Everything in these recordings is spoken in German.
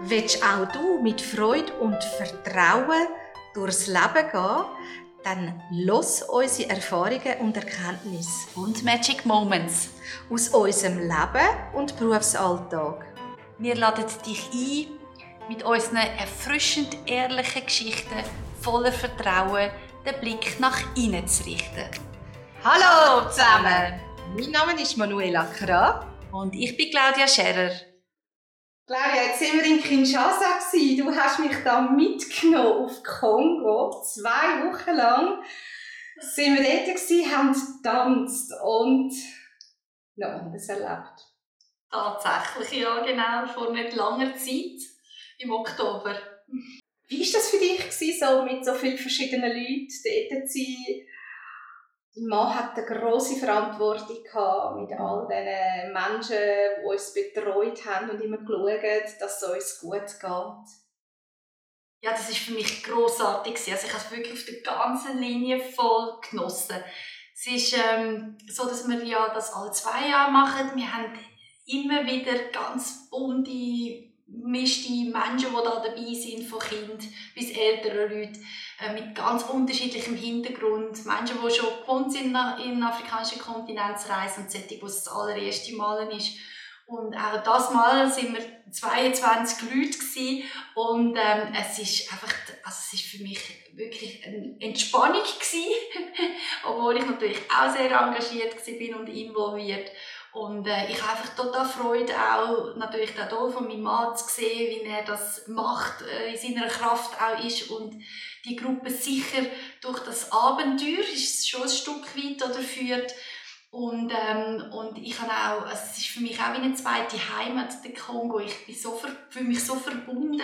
Willst auch du mit Freude und Vertrauen durchs Leben gehen, dann los unsere Erfahrungen und Erkenntnisse und Magic Moments aus unserem Leben und Berufsalltag. Wir laden dich ein, mit unseren erfrischend ehrlichen Geschichten voller Vertrauen den Blick nach innen zu richten. Hallo zusammen! Mein Name ist Manuela Kra. Und ich bin Claudia Scherer. Claudia, jetzt sind wir in Kinshasa. Du hast mich da mitgenommen auf Kongo. Zwei Wochen lang sind wir dort, gewesen, haben getanzt und noch anderes erlebt. Tatsächlich, ja, genau. Vor nicht langer Zeit, im Oktober. Wie war das für dich, gewesen, so mit so vielen verschiedenen Leuten dort zu sein? Dein Mann hat eine grosse Verantwortung mit all diesen Menschen, die uns betreut haben und immer geschaut, dass es uns gut geht. Ja, das war für mich grossartig. Also ich habe es wirklich auf der ganzen Linie voll genossen. Es ist ähm, so, dass wir ja das alle zwei Jahre machen. Wir haben immer wieder ganz bunte, mischte Menschen, die da dabei sind, von Kind bis älteren Leuten. Äh, mit ganz unterschiedlichem Hintergrund. Menschen, die schon gewohnt sind, in den afrikanischen Kontinent zu reisen und solche, wo es das allererste Mal ist. Und auch das Mal sind wir 22 Leute gewesen. und ähm, es ist einfach, also es ist für mich wirklich eine Entspannung gewesen, obwohl ich natürlich auch sehr engagiert war und involviert. Und äh, ich habe einfach total Freude, auch natürlich auch hier von meinem Mann zu sehen, wie er das macht, äh, in seiner Kraft auch ist und die Gruppe sicher durch das Abenteuer ist schon ein Stück weit oder führt. Und, ähm, und ich habe auch, also es ist für mich auch wie eine zweite Heimat, der Kongo. Ich bin so, fühle mich so verbunden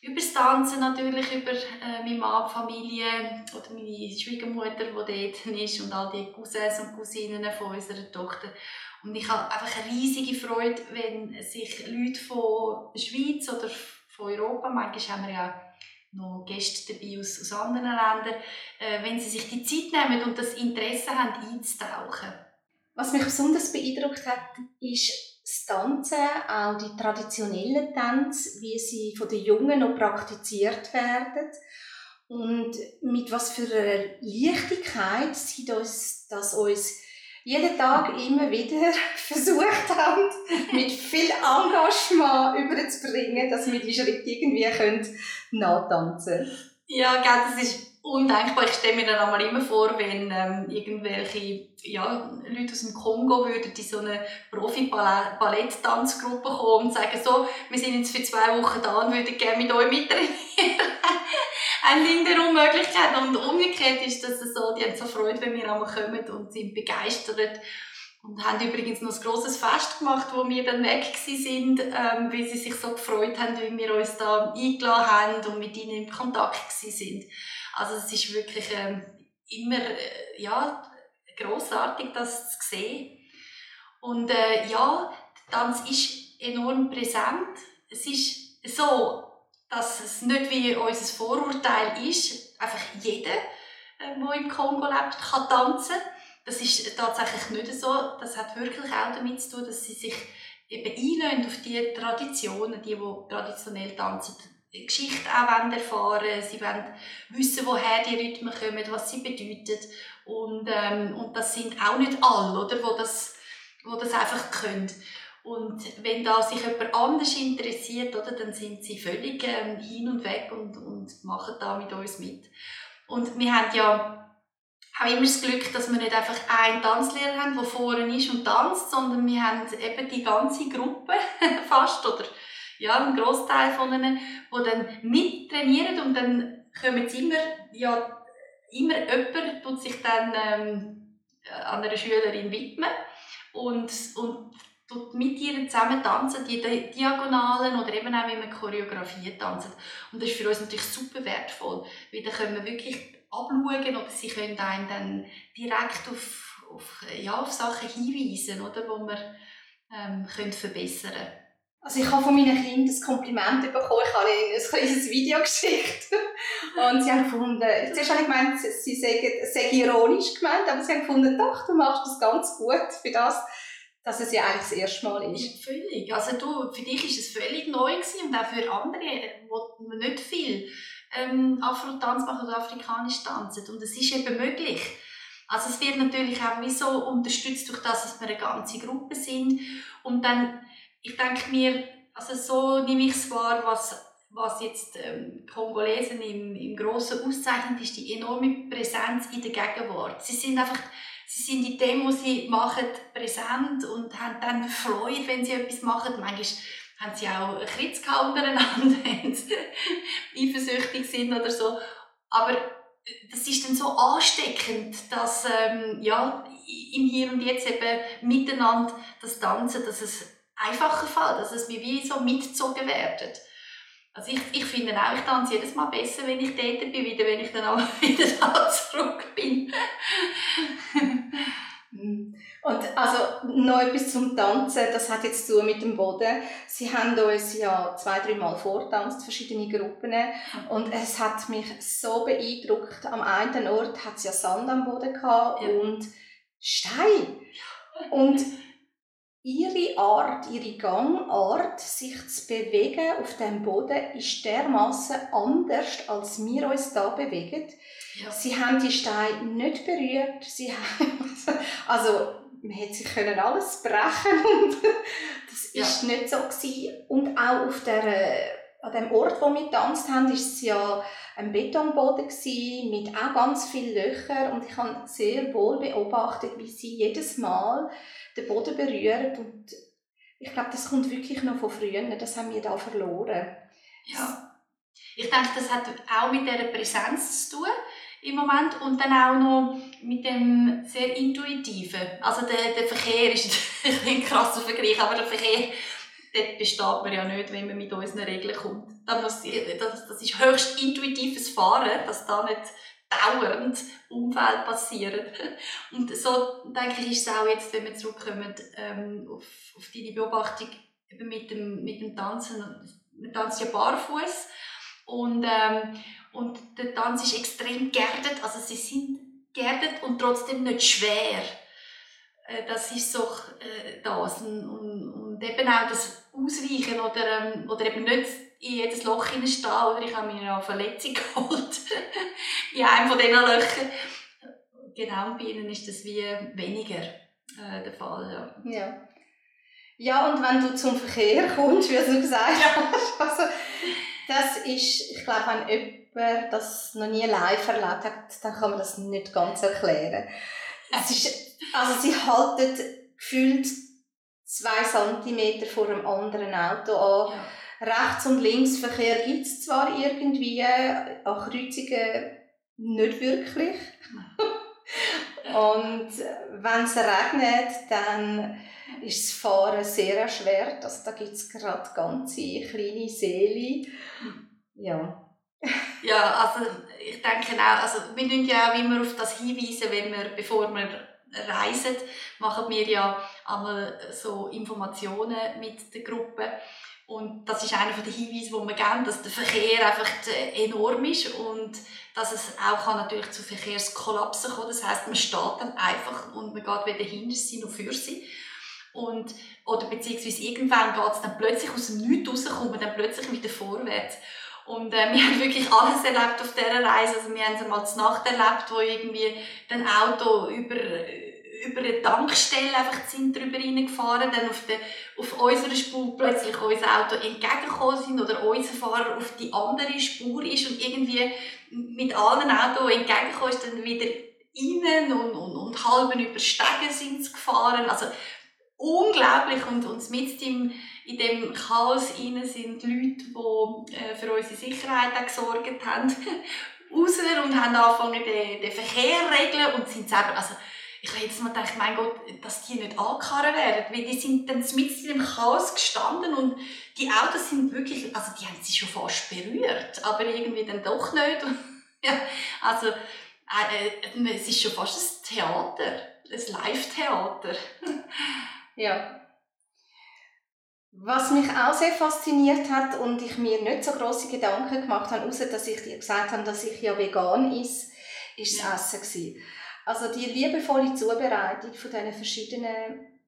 über das Tanzen natürlich, über äh, meine Mann, Familie oder meine Schwiegermutter, die dort ist und all die Cousins und Cousinen von unserer Tochter. Und ich habe einfach eine riesige Freude, wenn sich Leute von der Schweiz oder von Europa, manchmal haben wir ja noch Gäste dabei aus, aus anderen Ländern, äh, wenn sie sich die Zeit nehmen und das Interesse haben, einzutauchen. Was mich besonders beeindruckt hat, ist das Tanzen, auch die traditionellen Tänze, wie sie von den Jungen noch praktiziert werden und mit was für einer Leichtigkeit sie das, das uns jeden Tag immer wieder versucht haben, mit viel Engagement überzubringen, dass wir die Schritte irgendwie nachtanzen können. Ja, das ist undenkbar. Ich stelle mir dann einmal immer vor, wenn ähm, irgendwelche ja, Leute aus dem Kongo würden in so eine Profi-Ballett-Tanzgruppe kommen und sagen, so, wir sind jetzt für zwei Wochen da und würden gerne mit euch mittrainieren. eine Linderung Möglichkeit. Und umgekehrt ist das so, die haben so Freude, wenn wir einmal kommen und sind begeistert. Und haben übrigens noch ein grosses Fest gemacht, wo wir dann weg sind, ähm, weil sie sich so gefreut haben, wie wir uns da eingeladen haben und mit ihnen in Kontakt sind. Also es ist wirklich ähm, immer äh, ja, grossartig, das zu sehen. Und äh, ja, der Tanz ist enorm präsent. Es ist so, dass es nicht wie unser Vorurteil ist, einfach jeder, der äh, im Kongo lebt, kann tanzen. Das ist tatsächlich nicht so. Das hat wirklich auch damit zu tun, dass sie sich eben auf die Traditionen, die, die traditionell tanzen, Geschichte auch erfahren Sie wollen wissen, woher die Rhythmen kommen, was sie bedeuten. Und, ähm, und das sind auch nicht alle, oder, wo das, wo das einfach können. Und wenn da sich jemand anders interessiert, oder, dann sind sie völlig ähm, hin und weg und, und machen da mit uns mit. Und wir haben ja auch immer das Glück, dass wir nicht einfach einen Tanzlehrer haben, der vorne ist und tanzt, sondern wir haben eben die ganze Gruppe fast, oder ja, einen Großteil von ihnen, die dann mittrainieren und dann kommen sie immer, ja, immer jemand tut sich dann ähm, an einer Schülerin widmen und, und tut mit ihnen zusammen tanzen, die Diagonalen oder eben auch, wie man Choreografie tanzt. Und das ist für uns natürlich super wertvoll, weil dann können wir wirklich abschauen oder sie können einen dann direkt auf, auf, ja, auf Sachen hinweisen, oder, wo wir ähm, können verbessern können. Also ich habe von meinen Kindern ein Kompliment bekommen. Ich habe ihnen ein kleines Video geschickt. Und sie haben gefunden, zuerst habe ich gemeint, sie sei ironisch gemeint, aber sie haben gefunden, doch, du machst das ganz gut für das, dass es ja eigentlich das erste Mal ist. Völlig. Also du, für dich ist es völlig neu gewesen und auch für andere, die nicht viel ähm, Afro-Tanz machen oder afrikanisch tanzen. Und es ist eben möglich. Also es wird natürlich auch wie so unterstützt durch das, dass wir eine ganze Gruppe sind. Und dann, ich denke mir, also so nehme ich es wahr, was, was jetzt ähm, Kongolesen im, im Grossen auszeichnet, ist die enorme Präsenz in der Gegenwart. Sie sind einfach sie sind in dem, was sie machen, präsent und haben dann Freude, wenn sie etwas machen. Manchmal haben sie auch Kritzka untereinander, wenn sie eifersüchtig sind oder so. Aber das ist dann so ansteckend, dass ähm, ja, im Hier und Jetzt eben miteinander das Tanzen, dass es einfacher fällt, dass es wie so mitgezogen werden. Also ich, ich finde auch, ich tanze jedes Mal besser, wenn ich dort bin, wieder, wenn ich dann auch wieder da zurück bin. Und also noch etwas zum Tanzen, das hat jetzt zu mit dem Boden. Sie haben uns ja zwei, drei Mal vortanzt, verschiedene Gruppen. Und es hat mich so beeindruckt. Am einen Ort hat es ja Sand am Boden gehabt ja. und Stein. Und ihre Art, ihre Gangart, sich zu bewegen auf dem Boden, ist dermaßen anders, als wir uns da bewegen. Ja. Sie haben die Steine nicht berührt. Sie haben, also man hätte sich können alles brechen und das ja. ist nicht so gewesen. Und auch auf der, an dem Ort, wo wir getanzt haben, ist es ja ein Betonboden mit auch ganz vielen Löchern und ich habe sehr wohl beobachtet, wie sie jedes Mal den Boden berühren und ich glaube, das kommt wirklich noch von früher, das haben wir da verloren. Ja. Ich denke, das hat auch mit dieser Präsenz zu tun im Moment und dann auch noch mit dem sehr intuitiven. Also der, der Verkehr ist ein krasser Vergleich, aber der Verkehr dort besteht man ja nicht, wenn man mit unseren Regeln kommt. Das, ist höchst intuitives Fahren, dass da nicht dauernd Unfälle passieren. Und so denke ich, ist es auch jetzt, wenn wir zurückkommen ähm, auf, auf deine Beobachtung mit dem, mit dem Tanzen. Man tanzt ja barfuß und, ähm, und der Tanz ist extrem geerdet, also sie sind geerdet und trotzdem nicht schwer. Äh, das ist so äh, das. Und, und, und, eben auch das Ausweichen oder, ähm, oder eben nicht in jedes Loch hineinstehen. Oder ich habe mir eine Verletzung geholt in einem von diesen Löchern. Genau, bei ihnen ist das wie weniger äh, der Fall. Ja. ja. Ja, und wenn du zum Verkehr kommst, wie du gesagt hast, also, das ist, ich glaube, wenn jemand das noch nie live erlebt hat, dann kann man das nicht ganz erklären. Es ist, also sie halten gefühlt zwei Zentimeter vor einem anderen Auto an. Ja. Rechts- und Linksverkehr gibt es zwar irgendwie, an Kreuzungen nicht wirklich. und wenn es regnet, dann ist das Fahren sehr erschwert. Also da gibt es gerade ganze kleine Seele. Ja. ja, also ich denke auch, also wir müssen ja auch immer auf das hinweisen, wenn wir, bevor wir reisen, machen wir ja einmal so Informationen mit der Gruppe. Und das ist einer der Hinweise, die wir geben, dass der Verkehr einfach enorm ist und dass es auch kann natürlich zu Verkehrskollapsen kommen Das heißt, man steht dann einfach und man geht weder hinter sie noch für sie. Und, oder beziehungsweise irgendwann geht es dann plötzlich aus dem Nichts raus, kommt man dann plötzlich wieder vorwärts. Und äh, wir haben wirklich alles erlebt auf dieser Reise. Also wir haben es einmal zur Nacht erlebt, wo irgendwie ein Auto über, über eine Tankstelle einfach sind drüber reingefahren, dann auf, der, auf unserer Spur plötzlich unser Auto entgegengekommen sind oder unser Fahrer auf die andere Spur ist und irgendwie mit allen Autos entgegengekommen ist, dann wieder innen und, und, und halben über Stege sind gefahren. Also unglaublich und, und mit im, in dem Chaos rein sind Leute, die äh, für unsere Sicherheit auch gesorgt haben, raus und haben angefangen, den, den Verkehr zu regeln und sind selber, also ich habe jetzt mal gedacht, mein Gott, dass die nicht angekarrt werden, weil die sind dann mit in dem Chaos gestanden und die Autos sind wirklich, also die haben sie schon fast berührt, aber irgendwie dann doch nicht. ja, also äh, äh, es ist schon fast ein Theater, ein Live-Theater. Ja. Was mich auch sehr fasziniert hat und ich mir nicht so große Gedanken gemacht habe, außer dass ich dir gesagt habe, dass ich ja vegan ist, ist das ja. Essen gewesen. Also die liebevolle Zubereitung von diesen verschiedenen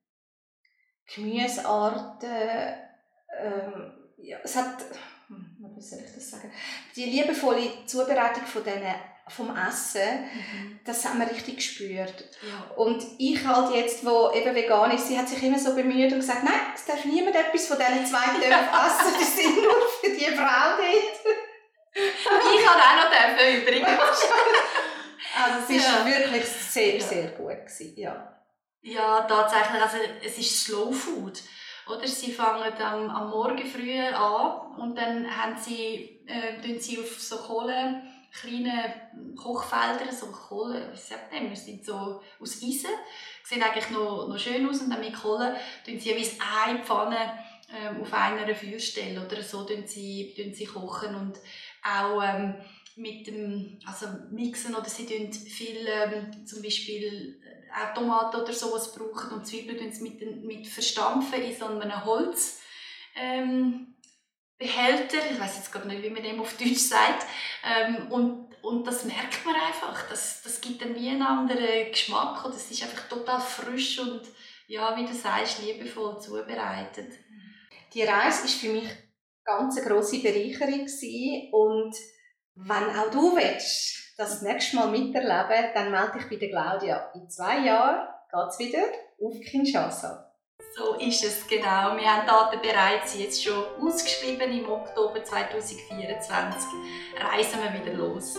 Gemüsearten. Ähm, ja, es hat, hm, wie soll ich das sagen? Die liebevolle Zubereitung von diesen vom Essen, mhm. das haben wir richtig gespürt. Ja. Und ich halt jetzt, wo eben vegan ist, sie hat sich immer so bemüht und gesagt, nein, es darf niemand etwas von diesen zwei Töpfen essen, die sind nur für die Frau dort. ich kann auch noch dürfen übrigens. also es war ja. wirklich sehr, sehr gut. Gewesen, ja. ja, tatsächlich, also es ist Slow Food. Oder sie fangen am, am Morgen früh an und dann haben sie, äh, sie auf so Kohle kleine Kochfelder, so Kohle, wie sagt man, sind so aus Eisen, sehen eigentlich noch, noch schön aus und dann mit Kohle tun sie wie eine Pfanne ähm, auf einer Feuerstelle oder so tun sie, tun sie kochen und auch ähm, mit dem also mixen oder sie tun viel ähm, zum Beispiel äh, auch Tomaten oder sowas brauchen und Zwiebeln tun sie mit, mit verstampfen in so einem Holz ähm, Behälter, ich weiß jetzt gar nicht, wie man dem auf Deutsch sagt, ähm, und, und das merkt man einfach, das, das gibt dann wie einen anderen Geschmack und es ist einfach total frisch und ja, wie du sagst, liebevoll zubereitet. Die Reise war für mich eine ganz grosse Bereicherung und wenn auch du willst, das nächste Mal miterleben, dann melde dich bei der Claudia. In zwei Jahren geht es wieder auf Kinshasa. So ist es genau. Wir haben Daten bereits jetzt schon ausgeschrieben. Im Oktober 2024 reisen wir wieder los.